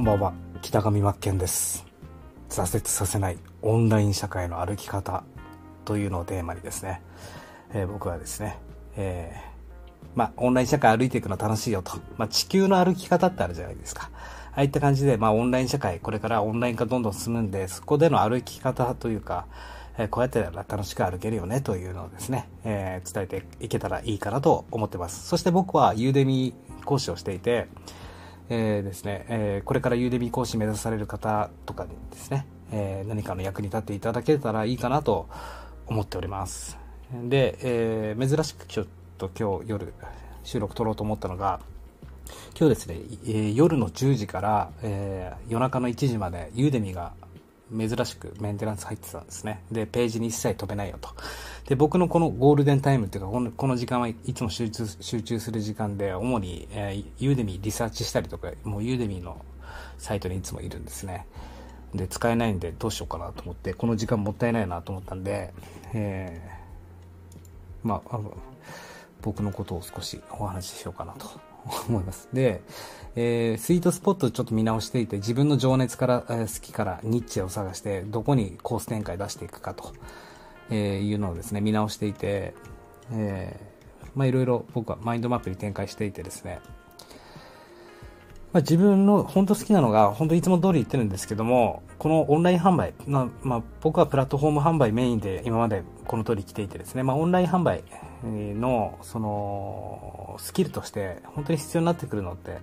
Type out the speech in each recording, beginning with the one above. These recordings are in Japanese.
こんばんは。北上真剣です。挫折させないオンライン社会の歩き方というのをテーマにですね、えー、僕はですね、えー、まあ、オンライン社会歩いていくの楽しいよと、まあ、地球の歩き方ってあるじゃないですか。ああいった感じで、まあ、オンライン社会これからオンライン化どんどん進むんでそこでの歩き方というかえこうやって楽しく歩けるよねというのをですね、え、伝えていけたらいいかなと思ってます。そして僕はユーデミ講師をしていて、えー、ですね、えー、これから Udemy 講師目指される方とかにですね、え何かの役に立っていただけたらいいかなと思っております。で、え珍しくちょっと今日夜収録撮ろうと思ったのが、今日ですね、え夜の10時から、え夜中の1時まで Udemy が珍しくメンテナンス入ってたんですね。で、ページに一切飛べないよと。で、僕のこのゴールデンタイムっていうか、このこの時間はいつも集中集中する時間で、主に、えー、 Udemy リサーチしたりとか、もう Udemy のサイトにいつもいるんですね。で、使えないんでどうしようかなと思って、この時間もったいないなと思ったんで、えー、まあ、あの、僕のことを少しお話ししようかなと思います。で、えー、スイートスポットちょっと見直していて、自分の情熱から、えー、好きからニッチェを探して、どこにコース展開出していくかと、えー、いうのをですね、見直していて、えー、まあいろいろ僕はマインドマップに展開していてですね、まあ、自分の本当好きなのが、本当いつも通り言ってるんですけども、このオンライン販売、まあ、まあ、僕はプラットフォーム販売メインで今までこの通り来ていてですね、まあ、オンライン販売の、その、スキルとして本当に必要になってくるのって、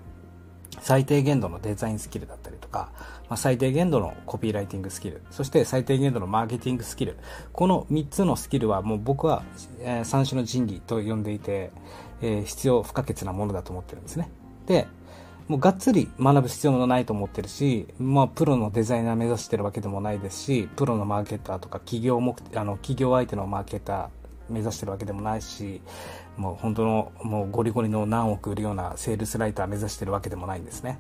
最低限度のデザインスキルだったりとか、まあ、最低限度のコピーライティングスキル、そして最低限度のマーケティングスキル。この3つのスキルはもう僕は、えー、三種の神器と呼んでいて、えー、必要不可欠なものだと思ってるんですね。で、もうがっつり学ぶ必要もないと思ってるし、まあ、プロのデザイナー目指してるわけでもないですし、プロのマーケターとか企業目、あの、企業相手のマーケター目指してるわけでもないし、もう本当の、もうゴリゴリの何億売るようなセールスライター目指してるわけでもないんですね。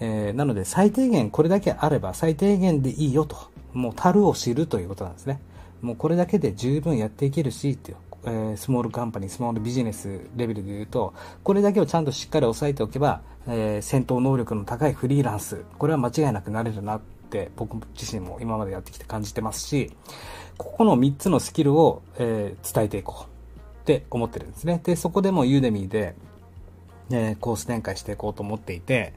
えー、なので最低限これだけあれば最低限でいいよと。もう樽を知るということなんですね。もうこれだけで十分やっていけるしっていうえー、スモールカンパニー、スモールビジネスレベルで言うと、これだけをちゃんとしっかり押さえておけば、えー、戦闘能力の高いフリーランス、これは間違いなくなれるなって僕自身も今までやってきて感じてますし、ここの3つのスキルを、えー、伝えていこうって思ってるんですね。で、そこでもユーデミーで、え、コース展開していこうと思っていて、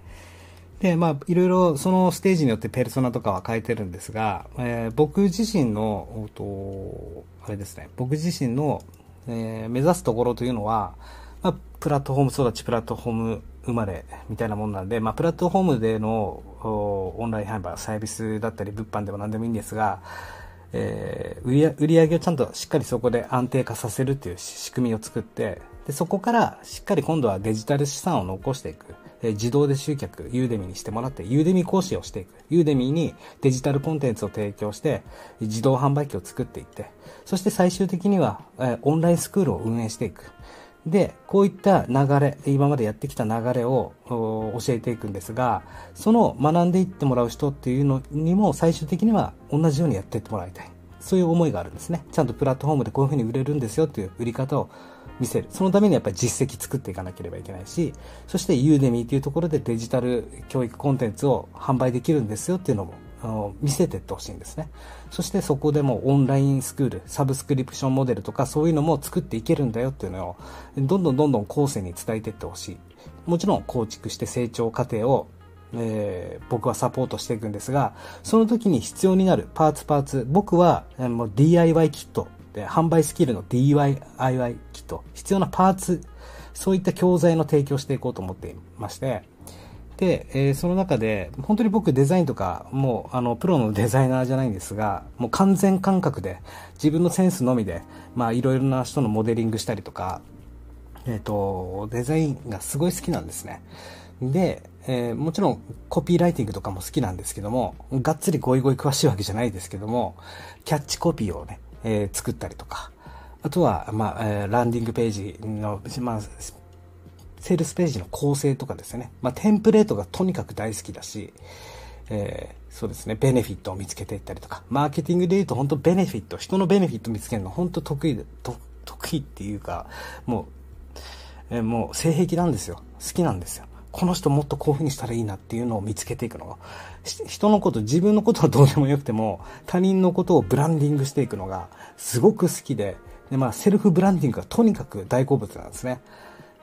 で、まあ、いろいろそのステージによってペルソナとかは変えてるんですが、えー、僕自身の、と、あれですね、僕自身のえー、目指すところというのは、まあ、プラットフォーム育ち、プラットフォーム生まれみたいなもんなんで、まあ、プラットフォームでのオンライン販売、サービスだったり、物販でも何でもいいんですが、えー、売り上げをちゃんとしっかりそこで安定化させるっていう仕組みを作って、でそこからしっかり今度はデジタル資産を残していく。え自動で集客、ユーデミにしてもらって、ユーデミ講師をしていく。ユーデミにデジタルコンテンツを提供して、自動販売機を作っていって、そして最終的には、えオンラインスクールを運営していく。で、こういった流れ、今までやってきた流れを教えていくんですが、その学んでいってもらう人っていうのにも最終的には同じようにやっていってもらいたい。そういう思いがあるんですね。ちゃんとプラットフォームでこういうふうに売れるんですよっていう売り方を見せる。そのためにやっぱり実績作っていかなければいけないし、そしてユーデミーというところでデジタル教育コンテンツを販売できるんですよっていうのもあの見せていってほしいんですね。そしてそこでもオンラインスクール、サブスクリプションモデルとかそういうのも作っていけるんだよっていうのをどんどんどんどん後世に伝えていってほしい。もちろん構築して成長過程をえー、僕はサポートしていくんですが、その時に必要になるパーツパーツ、僕は、えー、もう DIY キットで、販売スキルの DIY キット、必要なパーツ、そういった教材の提供していこうと思っていまして、で、えー、その中で、本当に僕デザインとか、もう、あの、プロのデザイナーじゃないんですが、もう完全感覚で、自分のセンスのみで、まあ、いろいろな人のモデリングしたりとか、えっ、ー、と、デザインがすごい好きなんですね。で、えー、もちろんコピーライティングとかも好きなんですけども、がっつりゴイゴイ詳しいわけじゃないですけども、キャッチコピーをね、えー、作ったりとか、あとは、まあ、えー、ランディングページの、まあ、セールスページの構成とかですね。まあ、テンプレートがとにかく大好きだし、えー、そうですね、ベネフィットを見つけていったりとか、マーケティングで言うと本当ベネフィット、人のベネフィット見つけるの本当得意で、得意っていうか、もう、えー、もう性癖なんですよ。好きなんですよ。この人もっとこういう風にしたらいいなっていうのを見つけていくのが、人のこと、自分のことはどうでもよくても、他人のことをブランディングしていくのがすごく好きで、で、まあ、セルフブランディングがとにかく大好物なんですね。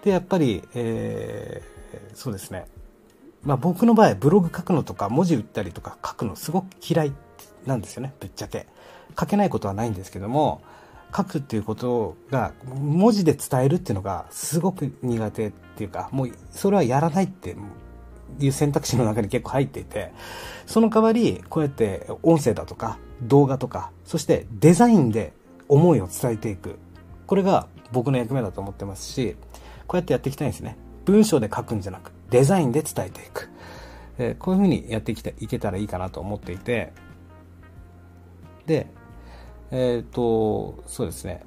で、やっぱり、えー、そうですね。まあ僕の場合、ブログ書くのとか文字打ったりとか書くのすごく嫌いなんですよね、ぶっちゃけ。書けないことはないんですけども、書くっていうことが、文字で伝えるっていうのがすごく苦手っていうか、もうそれはやらないっていう選択肢の中に結構入っていて、その代わり、こうやって音声だとか動画とか、そしてデザインで思いを伝えていく。これが僕の役目だと思ってますし、こうやってやっていきたいんですね。文章で書くんじゃなく、デザインで伝えていく。え、こういうふうにやっていきたいけたらいいかなと思っていて、で、えっ、ー、と、そうですね。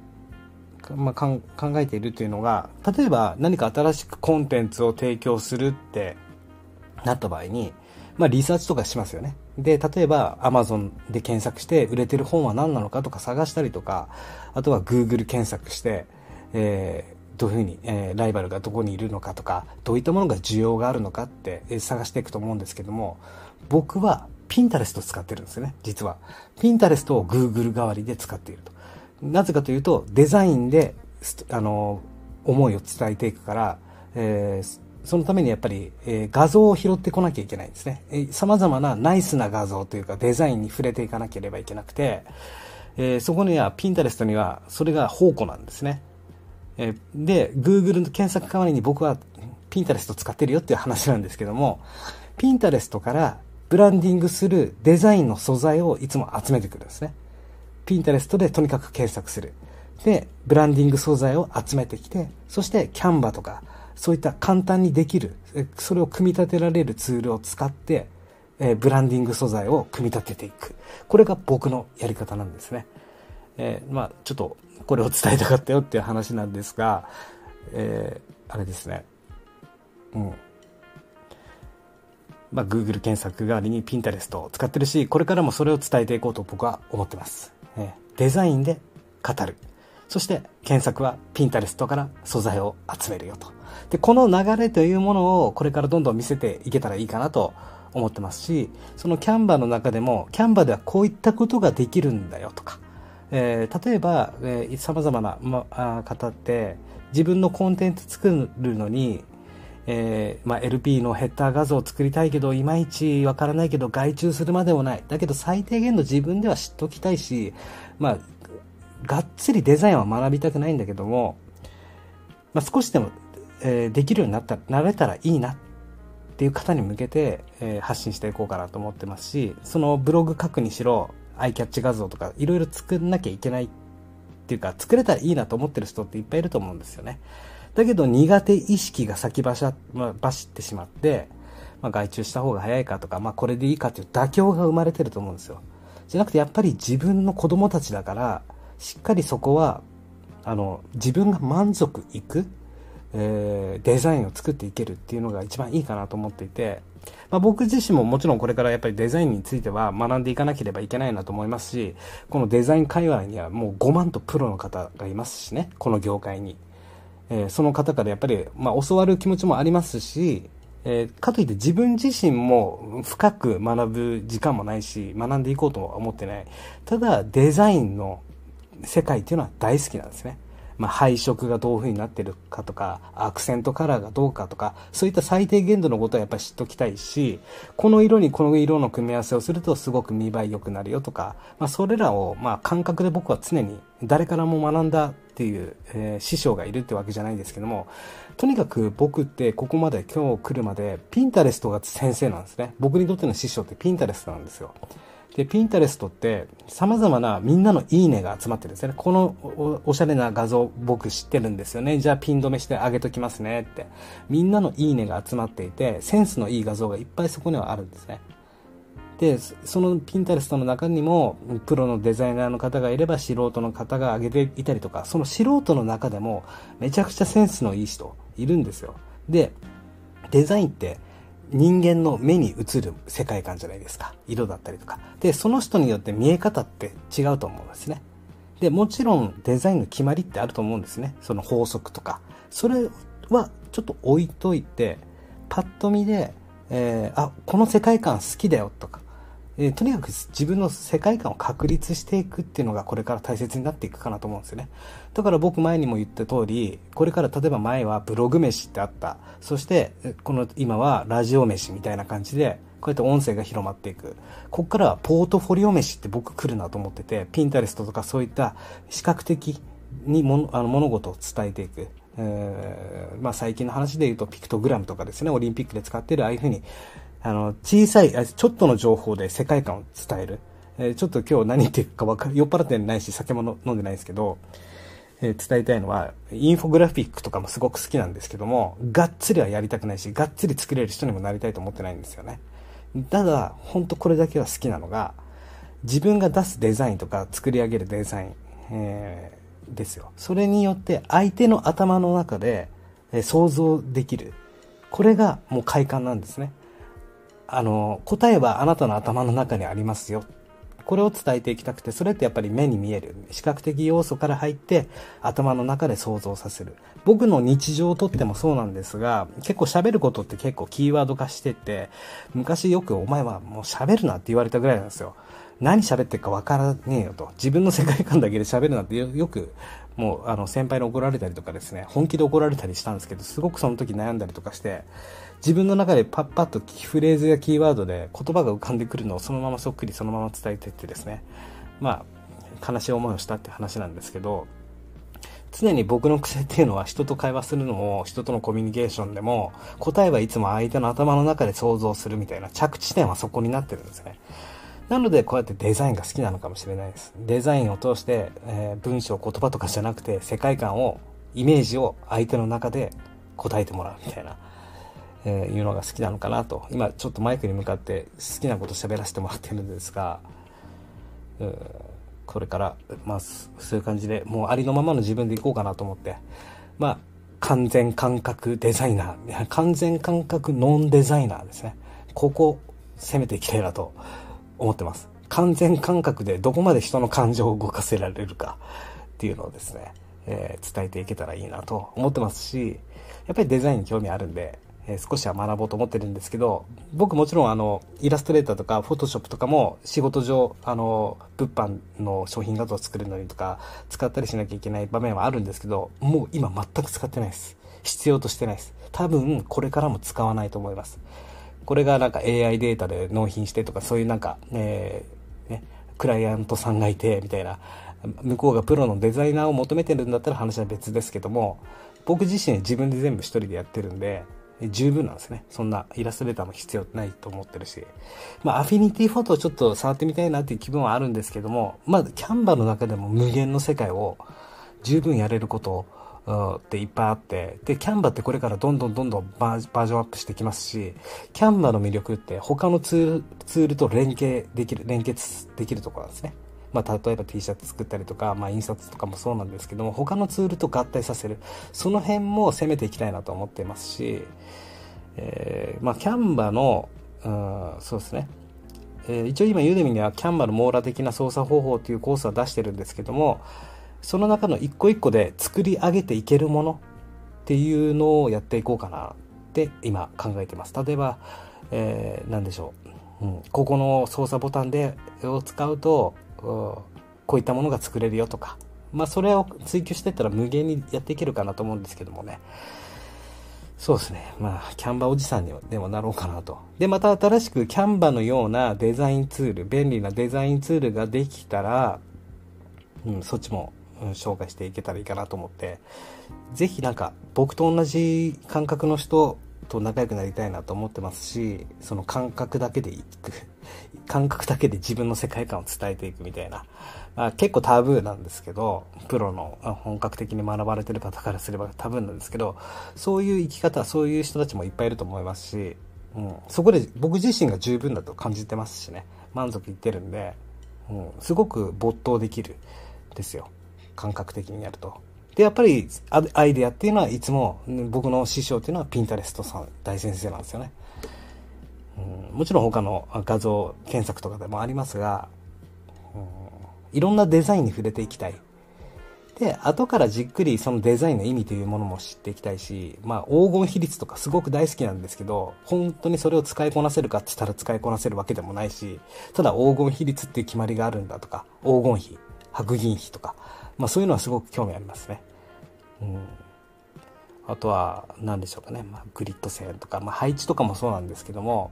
まあ、考えているというのが、例えば何か新しくコンテンツを提供するってなった場合に、まあ、リサーチとかしますよね。で、例えば Amazon で検索して売れてる本は何なのかとか探したりとか、あとは Google 検索して、えどういうふうに、えー、ライバルがどこにいるのかとか、どういったものが需要があるのかって、えー、探していくと思うんですけども、僕はピンタレスト使ってるんですよね、実は。ピンタレストを Google 代わりで使っていると。なぜかというと、デザインで、あの、思いを伝えていくから、えー、そのためにやっぱり、えー、画像を拾ってこなきゃいけないんですね。えー、様々なナイスな画像というかデザインに触れていかなければいけなくて、えー、そこには、ピンタレストには、それが宝庫なんですね。えで、Google の検索代わりに僕は Pinterest 使ってるよっていう話なんですけども、Pinterest からブランディングするデザインの素材をいつも集めてくるんですね。Pinterest でとにかく検索する。で、ブランディング素材を集めてきて、そしてキャンバとか、そういった簡単にできる、それを組み立てられるツールを使って、えブランディング素材を組み立てていく。これが僕のやり方なんですね。えー、まあ、ちょっとこれを伝えたかったよっていう話なんですが、えー、あれですね。うん。まあ、Google 検索代わりに Pinterest を使ってるし、これからもそれを伝えていこうと僕は思ってます。えー、デザインで語る。そして検索は Pinterest から素材を集めるよと。で、この流れというものをこれからどんどん見せていけたらいいかなと思ってますし、そのキャンバーの中でも、キャンバーではこういったことができるんだよとか、えー、例えば、えー、様々な、ま、あ方って自分のコンテンツ作るのに、えーまあ、LP のヘッダー画像を作りたいけどいまいちわからないけど外注するまでもないだけど最低限の自分では知っておきたいし、まあ、がっつりデザインは学びたくないんだけども、まあ、少しでも、えー、できるようになったなれたらいいなっていう方に向けて、えー、発信していこうかなと思ってますしそのブログ書くにしろアイキャッチ画像とかいろいろ作んなきゃいけないっていうか作れたらいいなと思ってる人っていっぱいいると思うんですよね。だけど苦手意識が先走,、まあ、走ってしまって、まあ、外注した方が早いかとか、まあ、これでいいかという妥協が生まれてると思うんですよ。じゃなくてやっぱり自分の子供たちだからしっかりそこはあの自分が満足いく、えー、デザインを作っていけるっていうのが一番いいかなと思っていてまあ、僕自身ももちろんこれからやっぱりデザインについては学んでいかなければいけないなと思いますし、このデザイン界隈にはもう5万とプロの方がいますしね、この業界に。えー、その方からやっぱり、まあ、教わる気持ちもありますし、えー、かといって自分自身も深く学ぶ時間もないし、学んでいこうとは思ってない。ただ、デザインの世界っていうのは大好きなんですね。まあ、配色がどういう風になってるかとか、アクセントカラーがどうかとか、そういった最低限度のことはやっぱり知っておきたいし、この色にこの色の組み合わせをするとすごく見栄え良くなるよとか、まあ、それらを、まあ、感覚で僕は常に誰からも学んだっていう、えー、師匠がいるってわけじゃないんですけども、とにかく僕ってここまで今日来るまでピンタレストが先生なんですね。僕にとっての師匠ってピンタレストなんですよ。で、ピンタレストって様々なみんなのいいねが集まってるんですよね。このおしゃれな画像僕知ってるんですよね。じゃあピン止めしてあげときますねって。みんなのいいねが集まっていて、センスのいい画像がいっぱいそこにはあるんですね。で、そのピンタレストの中にも、プロのデザイナーの方がいれば素人の方が上げていたりとか、その素人の中でもめちゃくちゃセンスのいい人いるんですよ。で、デザインって人間の目に映る世界観じゃないですか。色だったりとか。で、その人によって見え方って違うと思うんですね。で、もちろんデザインの決まりってあると思うんですね。その法則とか。それはちょっと置いといて、パッと見で、えー、あ、この世界観好きだよとか、えー、とにかく自分の世界観を確立していくっていうのがこれから大切になっていくかなと思うんですよね。だから僕前にも言った通り、これから例えば前はブログ飯ってあった。そして、この今はラジオ飯みたいな感じで、こうやって音声が広まっていく。こっからはポートフォリオ飯って僕来るなと思ってて、ピンタレストとかそういった視覚的にもあの物事を伝えていく。えー、まあ最近の話で言うとピクトグラムとかですね、オリンピックで使ってるああいうふうにあの、小さい、ちょっとの情報で世界観を伝える。えー、ちょっと今日何言ってるか分かる、酔っ払ってないし、酒も飲んでないですけど、えー、伝えたいのは、インフォグラフィックとかもすごく好きなんですけども、がっつりはやりたくないし、がっつり作れる人にもなりたいと思ってないんですよね。ただ、本当これだけは好きなのが、自分が出すデザインとか作り上げるデザイン、えー、ですよ。それによって相手の頭の中で、え、想像できる。これがもう快感なんですね。あの、答えはあなたの頭の中にありますよ。これを伝えていきたくて、それってやっぱり目に見える。視覚的要素から入って頭の中で想像させる。僕の日常をとってもそうなんですが、結構喋ることって結構キーワード化してて、昔よくお前はもう喋るなって言われたぐらいなんですよ。何喋ってるか分からねえよと。自分の世界観だけで喋るなってよく、もうあの先輩に怒られたりとかですね、本気で怒られたりしたんですけど、すごくその時悩んだりとかして、自分の中でパッパッとフレーズやキーワードで言葉が浮かんでくるのをそのままそっくりそのまま伝えていってですね、まあ、悲しい思いをしたって話なんですけど、常に僕の癖っていうのは人と会話するのも人とのコミュニケーションでも答えはいつも相手の頭の中で想像するみたいな着地点はそこになってるんですね。なのでこうやってデザインが好きなのかもしれないです。デザインを通して、えー、文章、言葉とかじゃなくて世界観を、イメージを相手の中で答えてもらうみたいな。えー、いうのが好きなのかなと。今ちょっとマイクに向かって好きなこと喋らせてもらってるんですが、これから、まあ、そういう感じでもうありのままの自分でいこうかなと思って。まあ完全感覚デザイナー。完全感覚ノンデザイナーですね。ここ攻めていきたいなと思ってます。完全感覚でどこまで人の感情を動かせられるかっていうのをですね、えー、伝えていけたらいいなと思ってますしやっぱりデザインに興味あるんでえ少しは学ぼうと思ってるんですけど、僕もちろんあの、イラストレーターとか、フォトショップとかも仕事上、あの、物販の商品画像を作るのにとか、使ったりしなきゃいけない場面はあるんですけど、もう今全く使ってないです。必要としてないです。多分、これからも使わないと思います。これがなんか AI データで納品してとか、そういうなんか、えー、ね、クライアントさんがいて、みたいな、向こうがプロのデザイナーを求めてるんだったら話は別ですけども、僕自身自分で全部一人でやってるんで、十分なんですね。そんなイラストレーターも必要ないと思ってるし。まあ、アフィニティフォトをちょっと触ってみたいなっていう気分はあるんですけども、まあ、キャンバーの中でも無限の世界を十分やれることっていっぱいあって、で、キャンバーってこれからどんどんどんどんバージョンアップしてきますし、キャンバーの魅力って他のツールツールと連携できる、連結できるところなんですね。まあ、例えば T シャツ作ったりとか、まあ、印刷とかもそうなんですけども、他のツールと合体させる。その辺も攻めていきたいなと思っていますし、えー、まあ、キャンバの、うん、そうですね。えー、一応今ユーデミにはキャンバの網羅的な操作方法というコースは出してるんですけども、その中の一個一個で作り上げていけるものっていうのをやっていこうかなって今考えてます。例えば、えー、何でしょう。うん、ここの操作ボタンでを使うと、こういったものが作れるよとか、まあ、それを追求していったら無限にやっていけるかなと思うんですけどもね。そうですね。まあ、キャンバーおじさんにでもなろうかなと。で、また新しくキャンバーのようなデザインツール、便利なデザインツールができたら、うん、そっちも、紹介していけたらいいかなと思って、ぜひなんか、僕と同じ感覚の人と仲良くなりたいなと思ってますし、その感覚だけでいく。感覚だけで自分の世界観を伝えていくみたいな。まあ、結構タブーなんですけど、プロの本格的に学ばれてる方からすればタブーなんですけど、そういう生き方、そういう人たちもいっぱいいると思いますし、うん、そこで僕自身が十分だと感じてますしね、満足いってるんで、うん、すごく没頭できるですよ。感覚的にやると。で、やっぱりアイデアっていうのはいつも僕の師匠っていうのはピンタレストさん大先生なんですよね。うん、もちろん他の画像検索とかでもありますが、うん、いろんなデザインに触れていきたいで、後からじっくりそのデザインの意味というものも知っていきたいし、まあ黄金比率とかすごく大好きなんですけど、本当にそれを使いこなせるかって言ったら使いこなせるわけでもないし、ただ黄金比率っていう決まりがあるんだとか、黄金比、白銀比とか、まあそういうのはすごく興味ありますね。うん。あとは、何でしょうかね。まあ、グリッド線とか、まあ、配置とかもそうなんですけども、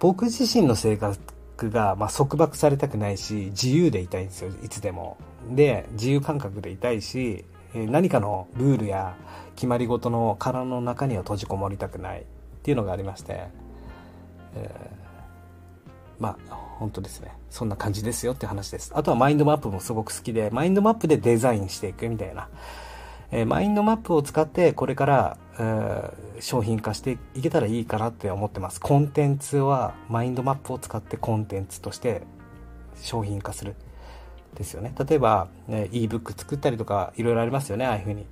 僕自身の性格が、まあ、束縛されたくないし、自由でいたいんですよ、いつでも。で、自由感覚でいたいし、何かのルールや決まり事の殻の中には閉じこもりたくないっていうのがありまして、えー、まあ、本当ですね。そんな感じですよって話です。あとはマインドマップもすごく好きで、マインドマップでデザインしていくみたいな。え、マインドマップを使ってこれから、えー、商品化していけたらいいかなって思ってます。コンテンツはマインドマップを使ってコンテンツとして商品化する。ですよね。例えば、ね、ebook 作ったりとかいろいろありますよね、ああいうふうに。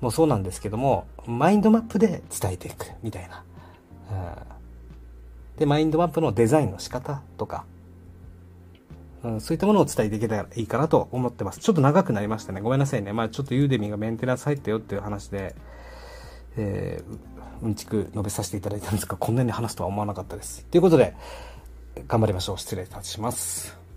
もうそうなんですけども、マインドマップで伝えていくみたいな。で、マインドマップのデザインの仕方とか、うん、そういったものをお伝えできたらいいかなと思ってます。ちょっと長くなりましたね。ごめんなさいね。まあちょっとユーデミがメンテナンス入ったよっていう話で、えー、うんちく述べさせていただいたんですが、こんなに話すとは思わなかったです。ということで、頑張りましょう。失礼いたします。